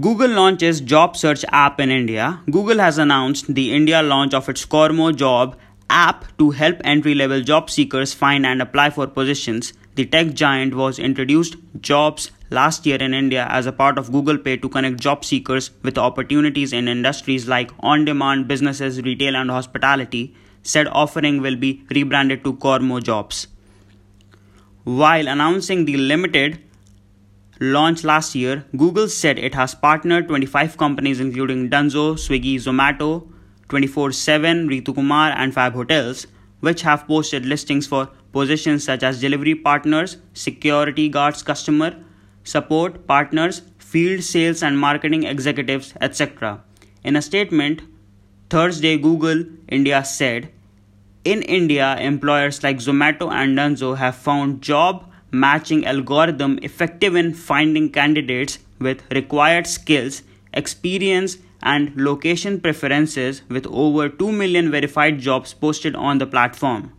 Google launches job search app in India. Google has announced the India launch of its Kormo job app to help entry level job seekers find and apply for positions. The tech giant was introduced jobs last year in India as a part of Google Pay to connect job seekers with opportunities in industries like on demand businesses, retail, and hospitality. Said offering will be rebranded to Kormo Jobs. While announcing the limited launch last year, Google said it has partnered 25 companies including Dunzo, Swiggy, Zomato, 24/7, Ritu Kumar, and Fab Hotels, which have posted listings for positions such as delivery partners, security guards, customer support partners, field sales and marketing executives, etc. In a statement, Thursday Google India said, in India, employers like Zomato and Dunzo have found job matching algorithm effective in finding candidates with required skills, experience, and location preferences with over 2 million verified jobs posted on the platform.